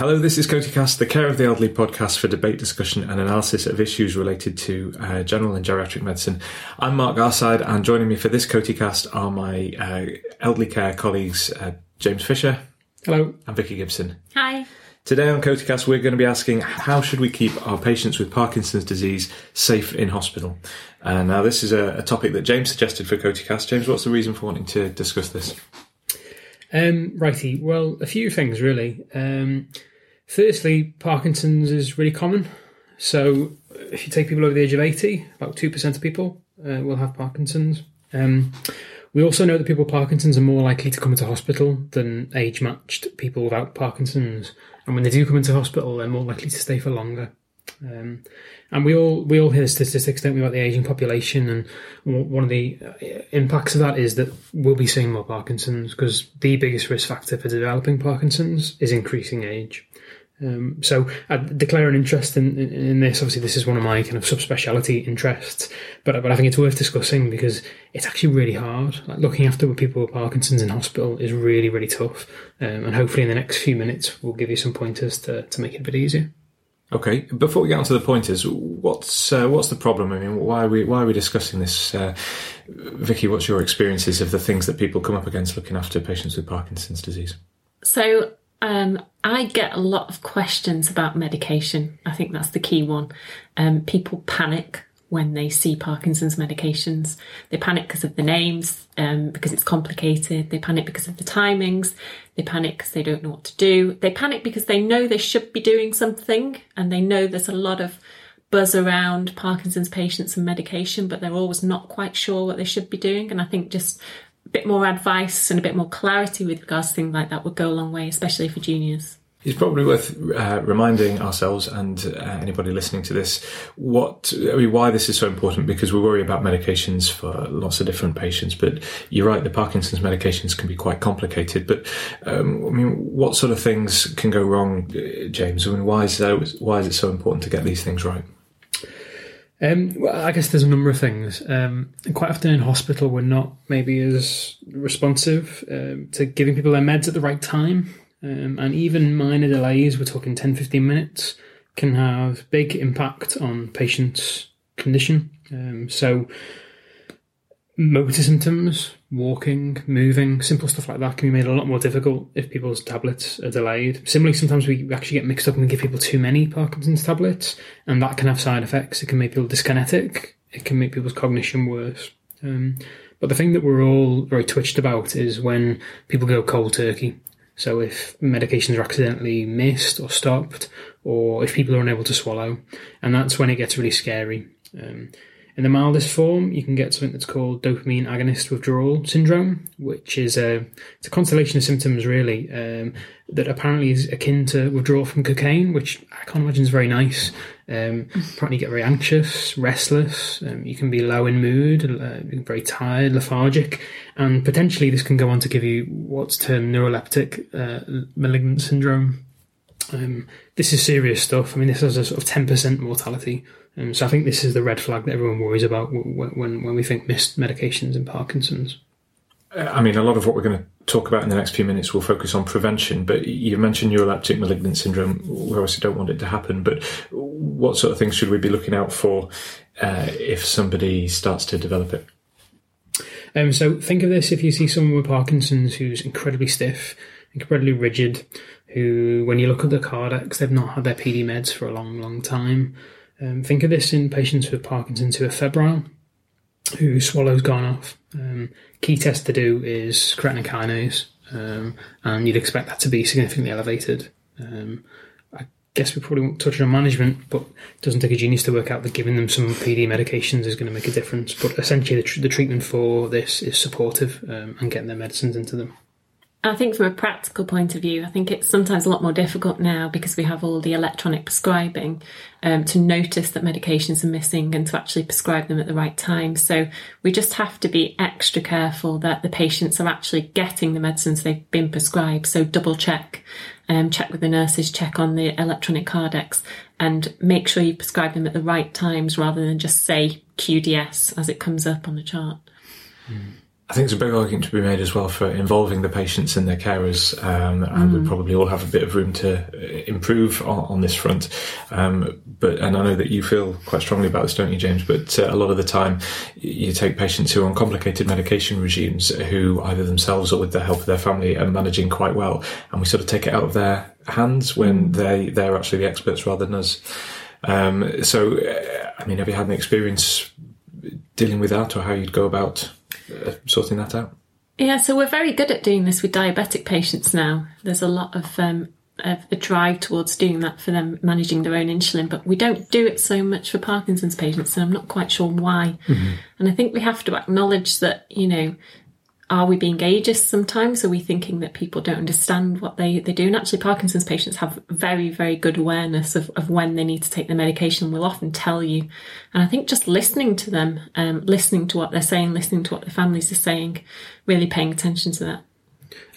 Hello, this is CotEcast, the Care of the Elderly podcast for debate, discussion, and analysis of issues related to uh, general and geriatric medicine. I'm Mark Garside, and joining me for this CotEcast are my uh, elderly care colleagues uh, James Fisher. Hello. And Vicky Gibson. Hi. Today on CotEcast, we're going to be asking how should we keep our patients with Parkinson's disease safe in hospital? Uh, now, this is a, a, topic that James suggested for CotEcast. James, what's the reason for wanting to discuss this? Um, righty. Well, a few things really. Um, firstly, Parkinson's is really common. So, if you take people over the age of 80, about 2% of people uh, will have Parkinson's. Um, we also know that people with Parkinson's are more likely to come into hospital than age matched people without Parkinson's. And when they do come into hospital, they're more likely to stay for longer. Um, and we all we all hear statistics, don't we, about the aging population? And one of the uh, impacts of that is that we'll be seeing more Parkinson's because the biggest risk factor for developing Parkinson's is increasing age. Um, so I declare an interest in, in, in, this. Obviously, this is one of my kind of subspecialty interests, but but I think it's worth discussing because it's actually really hard. Like looking after people with Parkinson's in hospital is really really tough, um, and hopefully in the next few minutes we'll give you some pointers to to make it a bit easier. Okay, before we get on to the pointers, what's uh, what's the problem? I mean, why are we why are we discussing this? Uh, Vicky, what's your experiences of the things that people come up against looking after patients with Parkinson's disease? So um, I get a lot of questions about medication. I think that's the key one. Um, people panic when they see Parkinson's medications. They panic because of the names, um, because it's complicated. They panic because of the timings. They panic because they don't know what to do. They panic because they know they should be doing something and they know there's a lot of buzz around Parkinson's patients and medication, but they're always not quite sure what they should be doing. And I think just a bit more advice and a bit more clarity with regards to things like that would go a long way, especially for juniors. It's probably worth uh, reminding ourselves and uh, anybody listening to this what I mean why this is so important because we worry about medications for lots of different patients. But you're right, the Parkinson's medications can be quite complicated. But um, I mean, what sort of things can go wrong, uh, James? I mean, why is that, why is it so important to get these things right? Um, well, I guess there's a number of things. Um, quite often in hospital, we're not maybe as responsive um, to giving people their meds at the right time. Um, and even minor delays, we're talking 10 15 minutes, can have big impact on patients' condition. Um, so, motor symptoms, walking, moving, simple stuff like that can be made a lot more difficult if people's tablets are delayed. Similarly, sometimes we actually get mixed up and give people too many Parkinson's tablets, and that can have side effects. It can make people dyskinetic, it can make people's cognition worse. Um, but the thing that we're all very twitched about is when people go cold turkey. So if medications are accidentally missed or stopped, or if people are unable to swallow, and that's when it gets really scary. Um, in the mildest form, you can get something that's called dopamine agonist withdrawal syndrome, which is a it's a constellation of symptoms really um, that apparently is akin to withdrawal from cocaine, which I can't imagine is very nice. Um, apparently, you get very anxious, restless. Um, you can be low in mood, uh, very tired, lethargic, and potentially this can go on to give you what's termed neuroleptic uh, malignant syndrome. Um, this is serious stuff. I mean, this has a sort of ten percent mortality um, so I think this is the red flag that everyone worries about when, when, when we think missed medications in Parkinson's. Uh, I mean, a lot of what we're going to talk about in the next few minutes will focus on prevention, but you mentioned neuroleptic malignant syndrome. We obviously don't want it to happen, but what sort of things should we be looking out for uh, if somebody starts to develop it? Um, so think of this if you see someone with Parkinson's who's incredibly stiff, incredibly rigid, who, when you look at the Cardex, they've not had their PD meds for a long, long time. Um, think of this in patients with Parkinson's who are febrile, who swallow's gone off. Um, key test to do is creatine kinase, um, and you'd expect that to be significantly elevated. Um, I guess we probably won't touch on management, but it doesn't take a genius to work out that giving them some PD medications is going to make a difference. But essentially, the, tr- the treatment for this is supportive um, and getting their medicines into them. I think from a practical point of view, I think it's sometimes a lot more difficult now because we have all the electronic prescribing um, to notice that medications are missing and to actually prescribe them at the right time. So we just have to be extra careful that the patients are actually getting the medicines they've been prescribed. So double check, um, check with the nurses, check on the electronic cardex and make sure you prescribe them at the right times rather than just say QDS as it comes up on the chart. Mm. I think there's a big argument to be made as well for involving the patients and their carers, um, and we probably all have a bit of room to uh, improve on, on this front. Um, but and I know that you feel quite strongly about this, don't you, James? But uh, a lot of the time, you take patients who are on complicated medication regimes, who either themselves or with the help of their family are managing quite well, and we sort of take it out of their hands when they they're actually the experts rather than us. Um, so, uh, I mean, have you had an experience dealing with that, or how you'd go about sorting that out? Yeah, so we're very good at doing this with diabetic patients now. There's a lot of um, of a drive towards doing that for them managing their own insulin, but we don't do it so much for Parkinson's patients, and I'm not quite sure why. And I think we have to acknowledge that, you know, are we being ageist sometimes? Are we thinking that people don't understand what they, they do? And actually, Parkinson's patients have very, very good awareness of, of when they need to take their medication. Will often tell you. And I think just listening to them, um, listening to what they're saying, listening to what their families are saying, really paying attention to that.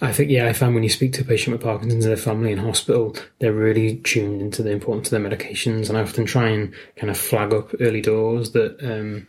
I think, yeah, I find when you speak to a patient with Parkinson's and their family in hospital, they're really tuned into the importance of their medications. And I often try and kind of flag up early doors that, um,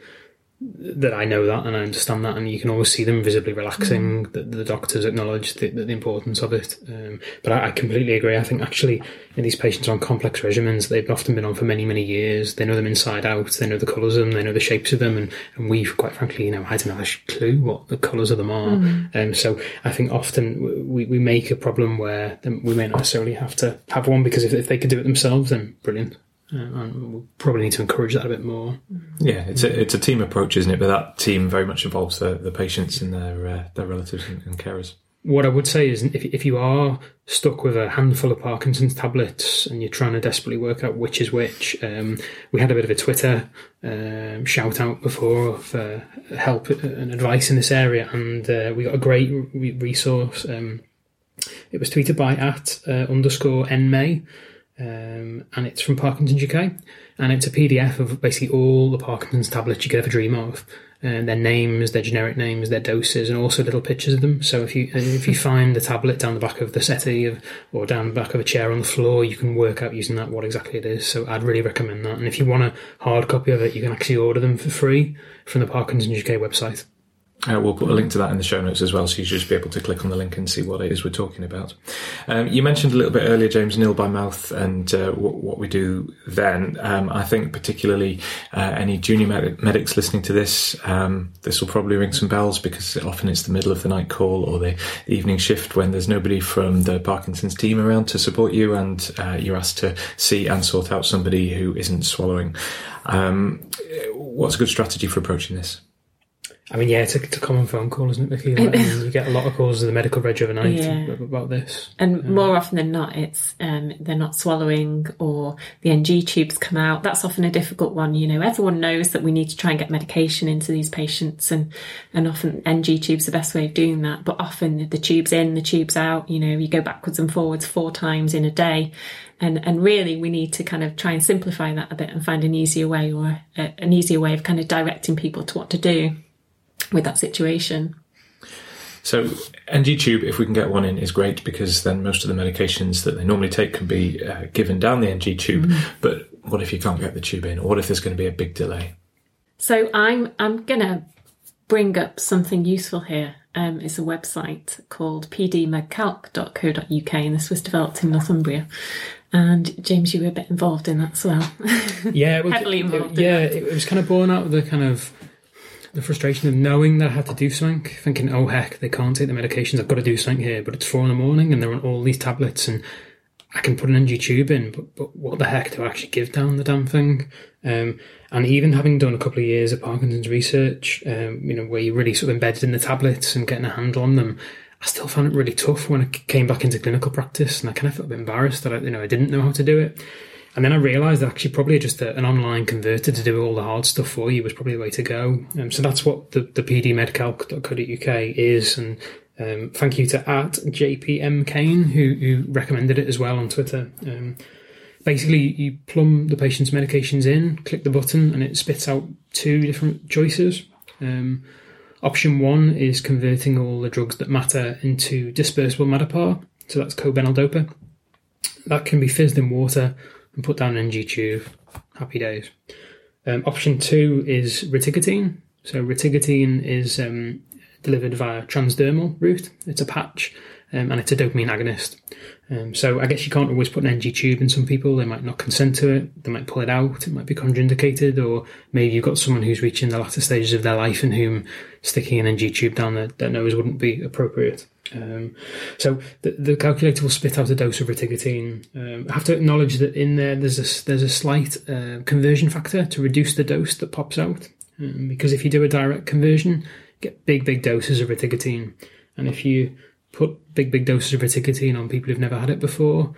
that I know that and I understand that, and you can always see them visibly relaxing. That the doctors acknowledge the, the, importance of it. Um, but I, I completely agree. I think actually, in these patients are on complex regimens, they've often been on for many, many years. They know them inside out. They know the colours of them. They know the shapes of them. And, and we, quite frankly, you know, I don't have a clue what the colours of them are. Um, so I think often we, we make a problem where we may not necessarily have to have one because if, if they could do it themselves, then brilliant. Uh, and we'll probably need to encourage that a bit more. Yeah, it's a it's a team approach, isn't it? But that team very much involves the, the patients and their uh, their relatives and, and carers. What I would say is, if if you are stuck with a handful of Parkinson's tablets and you're trying to desperately work out which is which, um, we had a bit of a Twitter um, shout out before of uh, help and advice in this area, and uh, we got a great re- resource. Um, it was tweeted by at uh, underscore nmay, um, and it's from Parkinson's UK, and it's a PDF of basically all the Parkinson's tablets you could ever dream of, and their names, their generic names, their doses, and also little pictures of them. So if you if you find the tablet down the back of the settee of, or down the back of a chair on the floor, you can work out using that what exactly it is. So I'd really recommend that. And if you want a hard copy of it, you can actually order them for free from the Parkinson's UK website. Uh, we'll put a link to that in the show notes as well, so you should just be able to click on the link and see what it is we're talking about. Um, you mentioned a little bit earlier, James, nil by mouth and uh, what, what, we do then. Um, I think particularly uh, any junior med- medics listening to this, um, this will probably ring some bells because often it's the middle of the night call or the, the evening shift when there's nobody from the Parkinson's team around to support you, and uh, you're asked to see and sort out somebody who isn't swallowing. Um, what's a good strategy for approaching this? I mean, yeah, it's a, it's a common phone call, isn't it, Vicky? Like, I mean, you get a lot of calls to the medical reg overnight Yeah. about this. And more often than not, it's um, they're not swallowing or the NG tubes come out. That's often a difficult one. You know, everyone knows that we need to try and get medication into these patients, and and often NG tubes are the best way of doing that. But often the tube's in, the tube's out. You know, you go backwards and forwards four times in a day, and and really we need to kind of try and simplify that a bit and find an easier way or a, an easier way of kind of directing people to what to do with that situation. So NG tube, if we can get one in, is great because then most of the medications that they normally take can be uh, given down the NG tube. But what if you can't get the tube in? Or what if there's going to be a big delay? So I'm I'm gonna bring up something useful here. Um, it's a website called pdmedcalc.co.uk, and this was developed in Northumbria. And James, you were a bit involved in that as well. Yeah, it was, Heavily it- involved in yeah, that. it, it was kind of born out of the kind of the frustration of knowing that I had to do something, thinking, "Oh heck, they can't take the medications. I've got to do something here." But it's four in the morning, and they're on all these tablets, and I can put an NG tube in, but, but what the heck do I actually give down the damn thing? Um, and even having done a couple of years of Parkinson's research, um, you know, where you're really sort of embedded in the tablets and getting a handle on them, I still found it really tough when I came back into clinical practice, and I kind of felt a bit embarrassed that I, you know, I didn't know how to do it. And then I realised that actually probably just a, an online converter to do all the hard stuff for you was probably the way to go. Um, so that's what the, the pdmedcalc.co.uk is. And um, thank you to at JPM Kane who, who recommended it as well on Twitter. Um, basically, you plumb the patient's medications in, click the button, and it spits out two different choices. Um, option one is converting all the drugs that matter into dispersible Madopar. So that's co-beneldopa. That can be fizzed in water and put down an NG tube. Happy days. Um, option two is rotigotine. So rotigotine is um, delivered via transdermal route. It's a patch, um, and it's a dopamine agonist. Um, so I guess you can't always put an NG tube in some people. They might not consent to it. They might pull it out. It might be contraindicated, or maybe you've got someone who's reaching the latter stages of their life and whom sticking an NG tube down their, their nose wouldn't be appropriate. Um, so the, the, calculator will spit out a dose of rotigotine. Um, I have to acknowledge that in there there's a, there's a slight uh, conversion factor to reduce the dose that pops out. Um, because if you do a direct conversion, get big, big doses of rotigotine. And if you put big, big doses of rotigotine on people who've never had it before,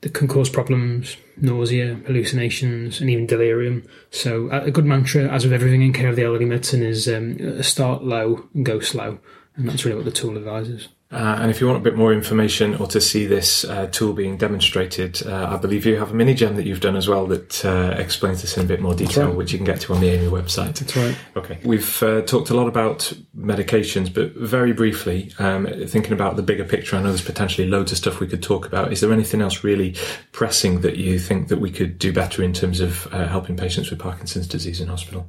that can cause problems, nausea, hallucinations, and even delirium. So a good mantra, as with everything in care of the elderly medicine, is um, start low and go slow. And that's really what the tool advises. Uh, and if you want a bit more information or to see this uh, tool being demonstrated, uh, I believe you have a mini gem that you've done as well that uh, explains this in a bit more detail, right. which you can get to on the AEME website. That's right. Okay. We've uh, talked a lot about medications, but very briefly, um, thinking about the bigger picture, I know there's potentially loads of stuff we could talk about. Is there anything else really pressing that you think that we could do better in terms of uh, helping patients with Parkinson's disease in hospital?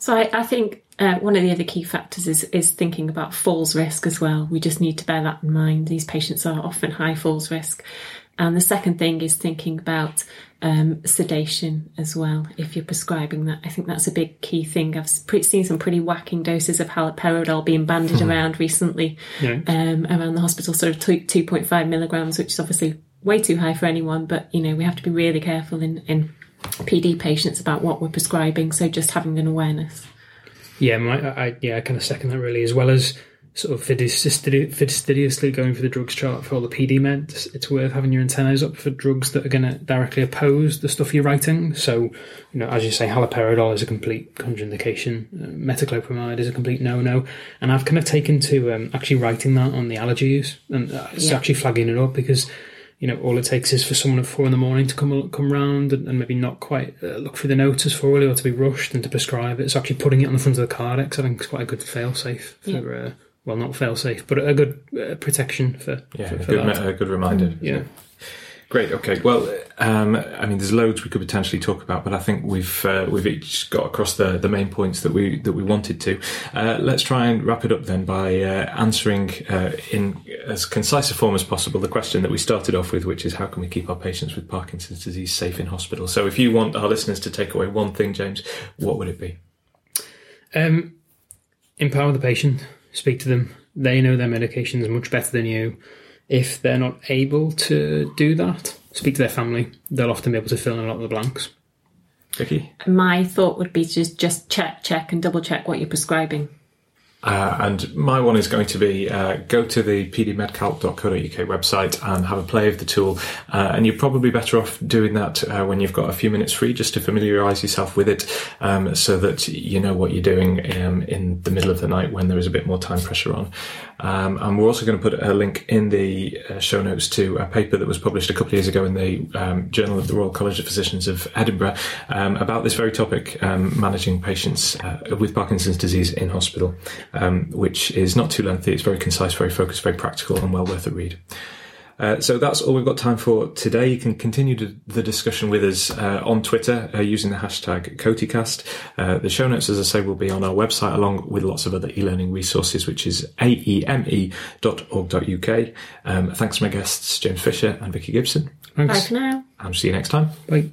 So I, I think uh, one of the other key factors is, is thinking about falls risk as well. We just need to bear that in mind. These patients are often high falls risk. And the second thing is thinking about um, sedation as well. If you're prescribing that, I think that's a big key thing. I've seen some pretty whacking doses of haloperidol being bandied mm-hmm. around recently yeah. um, around the hospital, sort of 2.5 milligrams, which is obviously way too high for anyone. But you know, we have to be really careful in, in PD patients about what we're prescribing. So just having an awareness. Yeah, my, I, yeah, I kind of second that really, as well as sort of fastidiously going for the drugs chart for all the PD meds. It's worth having your antennas up for drugs that are going to directly oppose the stuff you're writing. So, you know, as you say, haloperidol is a complete contraindication. Uh, metoclopramide is a complete no-no. And I've kind of taken to um, actually writing that on the allergies and uh, it's yeah. actually flagging it up because you know, all it takes is for someone at four in the morning to come come round and, and maybe not quite uh, look through the notice for early or to be rushed and to prescribe it. It's actually putting it on the front of the card. I think it's quite a good fail safe for, yeah. uh, well, not fail safe, but a good uh, protection for, yeah, for, for good, a good reminder. Yeah. Great. Okay. Well, um, I mean, there's loads we could potentially talk about, but I think we've uh, we've each got across the, the main points that we that we wanted to. Uh, let's try and wrap it up then by uh, answering uh, in as concise a form as possible the question that we started off with, which is how can we keep our patients with Parkinson's disease safe in hospital? So, if you want our listeners to take away one thing, James, what would it be? Um, empower the patient. Speak to them. They know their medications much better than you if they're not able to do that, speak to their family. They'll often be able to fill in a lot of the blanks. Vicky? My thought would be just just check, check, and double check what you're prescribing. Uh, and my one is going to be uh, go to the pdmedcalc.co.uk website and have a play of the tool. Uh, and you're probably better off doing that uh, when you've got a few minutes free just to familiarise yourself with it um, so that you know what you're doing um, in the middle of the night when there is a bit more time pressure on. Um, and we're also going to put a link in the uh, show notes to a paper that was published a couple of years ago in the um, Journal of the Royal College of Physicians of Edinburgh um, about this very topic, um, managing patients uh, with Parkinson's disease in hospital, um, which is not too lengthy. It's very concise, very focused, very practical, and well worth a read. Uh, so that's all we've got time for today. You can continue to, the discussion with us uh, on Twitter uh, using the hashtag CotEcast. Uh, the show notes, as I say, will be on our website along with lots of other e-learning resources, which is aeme.org.uk. Um, thanks to my guests, James Fisher and Vicky Gibson. Thanks. Bye for now. And see you next time. Bye.